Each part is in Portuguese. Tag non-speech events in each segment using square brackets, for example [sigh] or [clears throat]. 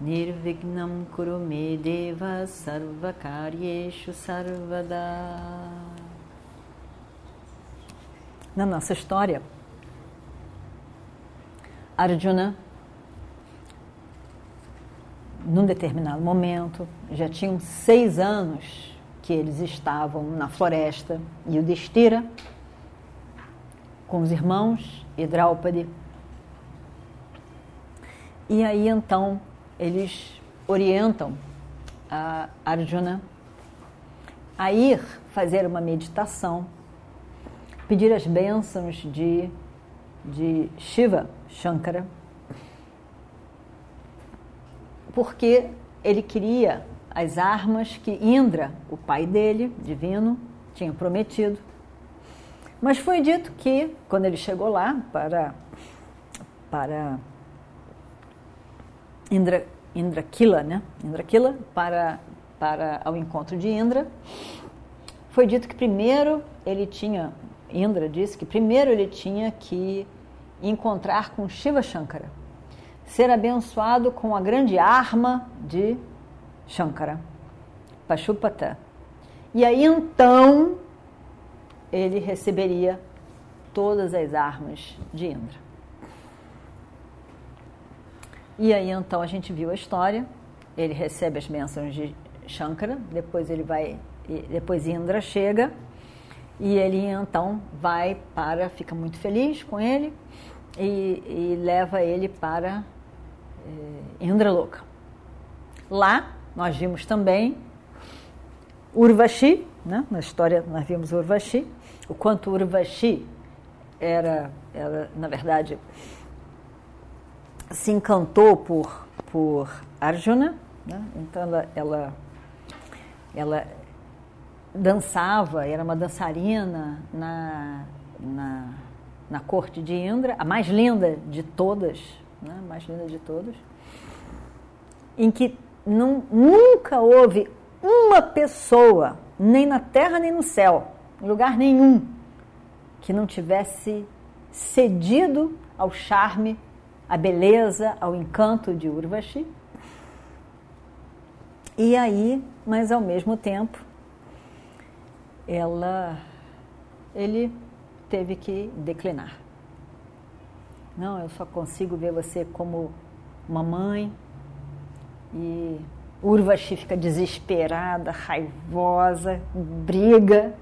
Nirvignam Kurume Deva Sarvakaryeshu Sarvada Na nossa história, Arjuna, num determinado momento, já tinham seis anos que eles estavam na floresta e o Destira, com os irmãos e Draupadi. E aí então eles orientam a Arjuna a ir fazer uma meditação, pedir as bênçãos de, de Shiva, Shankara, porque ele queria as armas que Indra, o pai dele, divino, tinha prometido. Mas foi dito que, quando ele chegou lá para, para Indra, Indra Kila, né? Indra Kila, para, para ao encontro de Indra, foi dito que primeiro ele tinha, Indra disse que primeiro ele tinha que encontrar com Shiva Shankara, ser abençoado com a grande arma de Shankara, Pashupata. E aí então ele receberia todas as armas de Indra. E aí então a gente viu a história, ele recebe as bênçãos de Shankara, depois ele vai, depois Indra chega e ele então vai para, fica muito feliz com ele e, e leva ele para eh, Indraloka. Lá nós vimos também Urvashi, né? na história nós vimos Urvashi, o quanto Urvashi era, era na verdade, se encantou por, por Arjuna, né? então ela, ela, ela dançava, era uma dançarina na, na na corte de Indra, a mais linda de todas, né? mais linda de todas, em que não, nunca houve uma pessoa, nem na terra nem no céu, em lugar nenhum, que não tivesse cedido ao charme, à beleza, ao encanto de Urvashi. E aí, mas ao mesmo tempo, ela, ele teve que declinar. Não, eu só consigo ver você como uma mãe. E Urvashi fica desesperada, raivosa, briga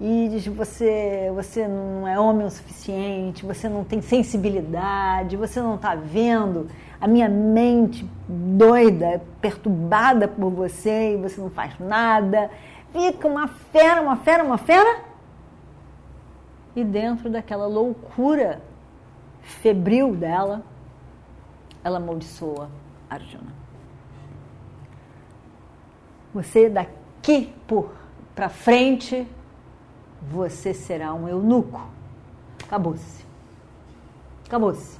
e diz: você, você não é homem o suficiente, você não tem sensibilidade, você não está vendo a minha mente doida, perturbada por você e você não faz nada. Fica uma fera, uma fera, uma fera e dentro daquela loucura febril dela, ela amaldiçoa Arjuna. Você daqui por para frente, você será um eunuco. Acabou-se. Acabou-se.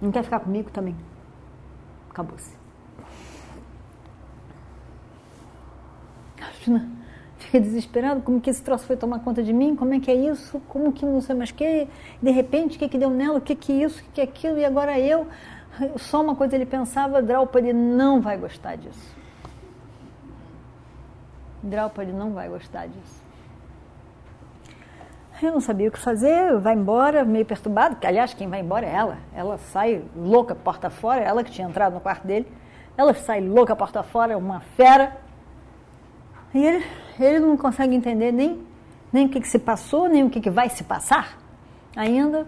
Não quer ficar comigo também? Acabou-se. Fica desesperado, como que esse troço foi tomar conta de mim, como é que é isso, como que não sei mais que, de repente, o que que deu nela, o que que isso, o que que é aquilo, e agora eu, só uma coisa ele pensava, Draupadi não vai gostar disso. Draupadi não vai gostar disso. Eu não sabia o que fazer, vai embora, meio perturbado, que aliás quem vai embora é ela. Ela sai louca porta fora, ela que tinha entrado no quarto dele. Ela sai louca porta fora, uma fera. E ele ele não consegue entender nem, nem o que, que se passou, nem o que, que vai se passar. Ainda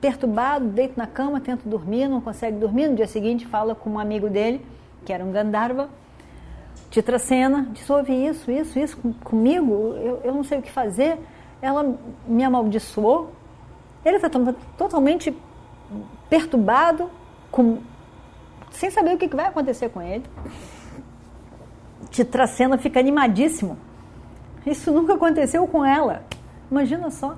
perturbado, deito na cama, tenta dormir, não consegue dormir. No dia seguinte, fala com um amigo dele, que era um Gandharva, Titracena, diz: ouve isso, isso, isso comigo, eu, eu não sei o que fazer. Ela me amaldiçoou. Ele está totalmente perturbado, com sem saber o que vai acontecer com ele. Titracena fica animadíssimo. Isso nunca aconteceu com ela. Imagina só.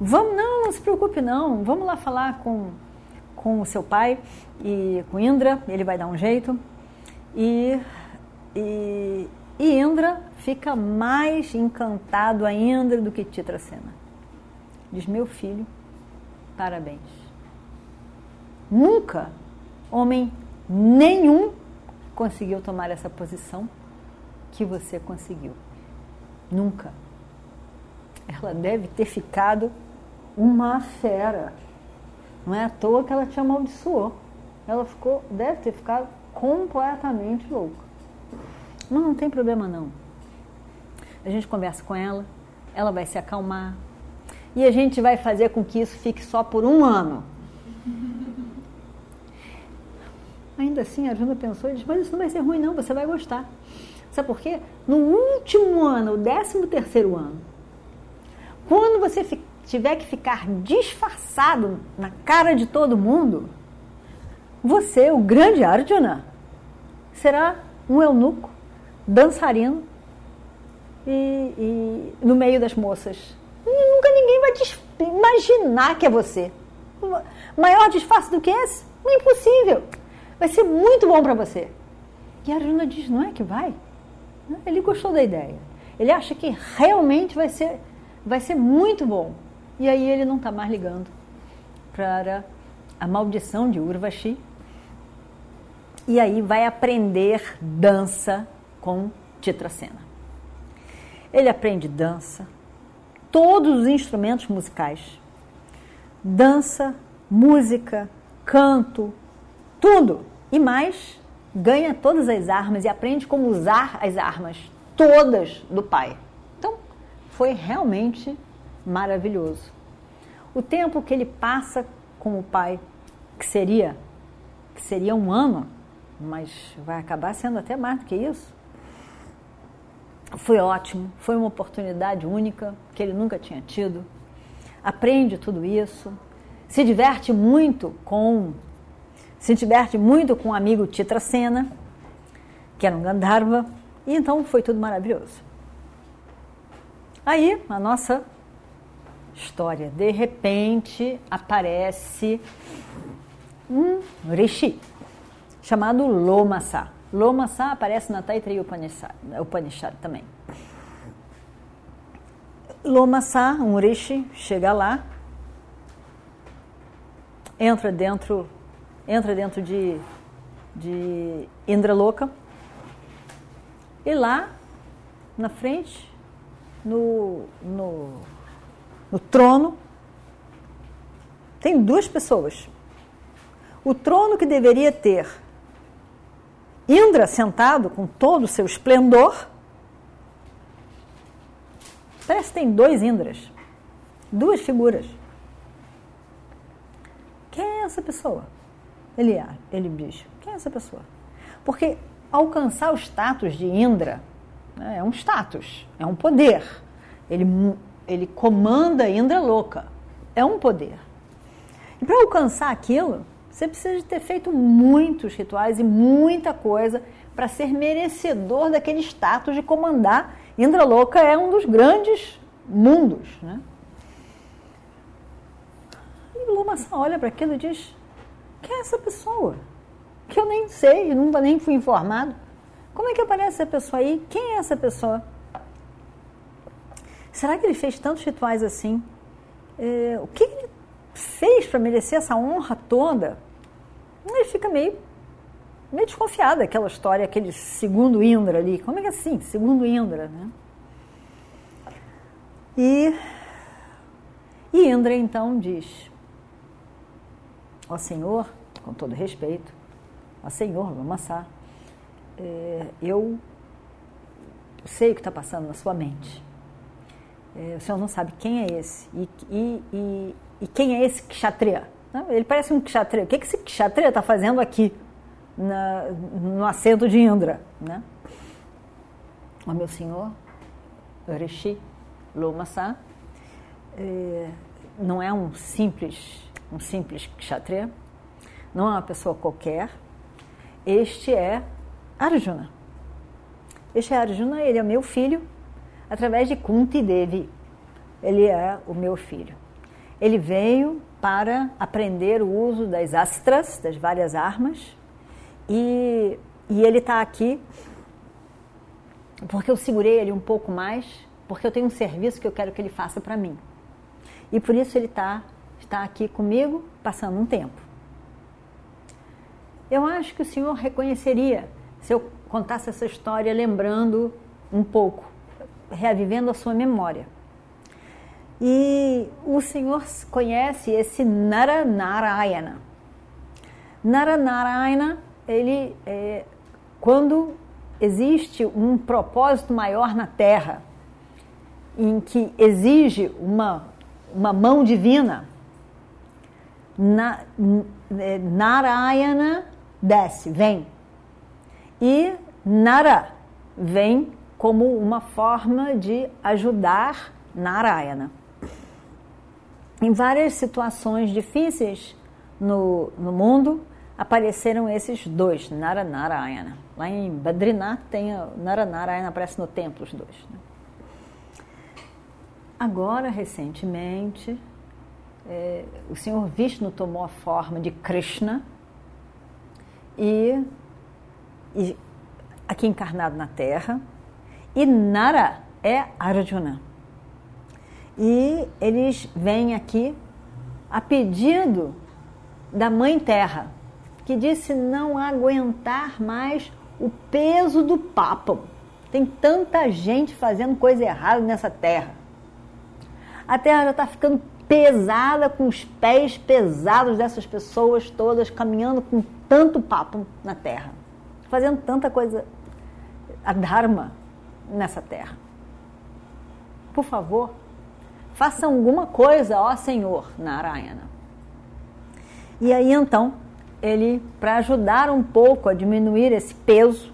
Vamos, não, não se preocupe não. Vamos lá falar com, com o seu pai e com Indra, ele vai dar um jeito. E, e, e Indra fica mais encantado ainda do que Titracena. Diz: Meu filho, parabéns. Nunca homem nenhum conseguiu tomar essa posição que você conseguiu. Nunca. Ela deve ter ficado uma fera. Não é à toa que ela te amaldiçoou. Ela ficou, deve ter ficado completamente louca. Mas não tem problema não. A gente conversa com ela, ela vai se acalmar, e a gente vai fazer com que isso fique só por um ano. [laughs] Ainda assim, a Juna pensou e disse, mas isso não vai ser ruim não, você vai gostar. Sabe por quê? No último ano, o décimo terceiro ano, quando você tiver que ficar disfarçado na cara de todo mundo, você, o grande Arjuna, será um eunuco, dançarino e, e no meio das moças nunca ninguém vai imaginar que é você. Maior disfarce do que esse? Impossível. Vai ser muito bom para você. E a Arjuna diz: não é que vai? Ele gostou da ideia. Ele acha que realmente vai ser, vai ser muito bom. E aí ele não está mais ligando para a maldição de Urvashi. E aí vai aprender dança com Titracena. Ele aprende dança, todos os instrumentos musicais. Dança, música, canto, tudo. E mais, ganha todas as armas e aprende como usar as armas, todas do pai. Então, foi realmente maravilhoso. O tempo que ele passa com o pai, que seria, que seria um ano, mas vai acabar sendo até mais do que isso, foi ótimo, foi uma oportunidade única que ele nunca tinha tido. Aprende tudo isso, se diverte muito com se diverte muito com o amigo Titracena, que era um Gandharva, e então foi tudo maravilhoso. Aí, a nossa história, de repente aparece um rishi chamado Lomasa. Lomasa aparece na Taittiriya Upanishad, Upanishad também. Lomasa, um rishi, chega lá, entra dentro, entra dentro de, de Indraloka e lá na frente, no, no, no trono, tem duas pessoas. O trono que deveria ter Indra sentado com todo o seu esplendor. Parece que tem dois Indras, duas figuras. Quem é essa pessoa? Ele, é, ele diz: quem é essa pessoa? Porque alcançar o status de Indra né, é um status, é um poder. Ele, ele comanda Indra louca, é um poder. E para alcançar aquilo, você precisa de ter feito muitos rituais e muita coisa para ser merecedor daquele status de comandar. Indraloka é um dos grandes mundos. Né? E Lumassa olha para aquilo e diz: Quem é essa pessoa? Que eu nem sei, nunca nem fui informado. Como é que aparece essa pessoa aí? Quem é essa pessoa? Será que ele fez tantos rituais assim? É, o que ele fez para merecer essa honra toda? Ele fica meio, meio desconfiado daquela história, aquele segundo Indra ali. Como é que é assim? Segundo Indra, né? E, e Indra então diz: Ó Senhor, com todo respeito, ó Senhor, Lamassá, é, eu sei o que está passando na sua mente. É, o senhor não sabe quem é esse e, e, e, e quem é esse kshatriya. Ele parece um kshatriya. O que esse kshatriya está fazendo aqui na, no assento de Indra? Né? Meu senhor, Rishi Lomasa, é, não é um simples, um simples kshatriya. não é uma pessoa qualquer. Este é Arjuna. Este é Arjuna, ele é meu filho, através de Kunti Devi. Ele é o meu filho. Ele veio para aprender o uso das astras, das várias armas, e, e ele está aqui porque eu segurei ele um pouco mais, porque eu tenho um serviço que eu quero que ele faça para mim. E por isso ele tá, está aqui comigo, passando um tempo. Eu acho que o senhor reconheceria se eu contasse essa história lembrando um pouco, reavivendo a sua memória. E o senhor conhece esse Naranarayana. Naranarayana, ele, é, quando existe um propósito maior na Terra, em que exige uma, uma mão divina, na, é, Narayana desce, vem. E Nara vem como uma forma de ajudar Narayana. Em várias situações difíceis no, no mundo, apareceram esses dois, Nara Narayana. Lá em Badrinath tem a Nara Narayana, aparece no templo os dois. Né? Agora, recentemente, é, o Senhor Vishnu tomou a forma de Krishna e, e aqui encarnado na Terra, e Nara é Arjuna. E eles vêm aqui a pedido da Mãe Terra, que disse não aguentar mais o peso do papo. Tem tanta gente fazendo coisa errada nessa terra. A terra já está ficando pesada, com os pés pesados dessas pessoas todas caminhando com tanto papo na terra, fazendo tanta coisa, a Dharma nessa terra. Por favor, faça alguma coisa, ó Senhor Narayana. E aí então ele, para ajudar um pouco a diminuir esse peso,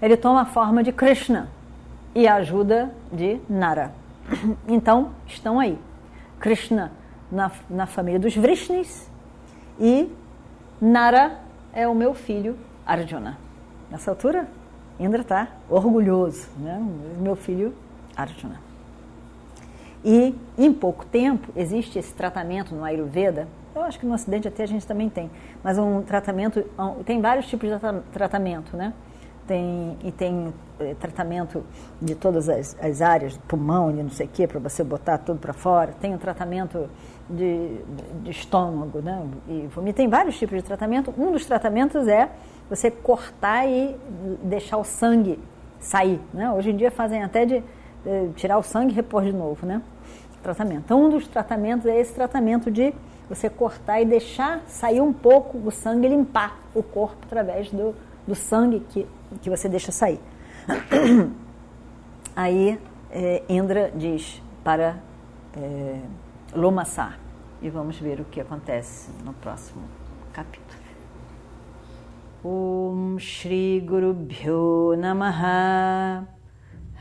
ele toma a forma de Krishna e ajuda de Nara. [clears throat] Então, estão aí. Krishna na, na família dos Vrishnis e Nara é o meu filho Arjuna. Nessa altura, Indra está orgulhoso, né? meu filho Arjuna. E em pouco tempo existe esse tratamento no Ayurveda eu acho que no Ocidente até a gente também tem, mas um tratamento, tem vários tipos de tratamento, né? Tem, e tem é, tratamento de todas as, as áreas, pulmão, de não sei o quê, para você botar tudo para fora. Tem o um tratamento de, de, estômago, né? E vomita. Tem vários tipos de tratamento. Um dos tratamentos é você cortar e deixar o sangue sair, né? Hoje em dia fazem até de tirar o sangue e repor de novo, né? Tratamento. Então, um dos tratamentos é esse tratamento de você cortar e deixar sair um pouco o sangue, limpar o corpo através do, do sangue que, que você deixa sair. [clears throat] Aí é, Indra diz para é, Lomassar, e vamos ver o que acontece no próximo capítulo. Om Shri Guru Bhyo Namaha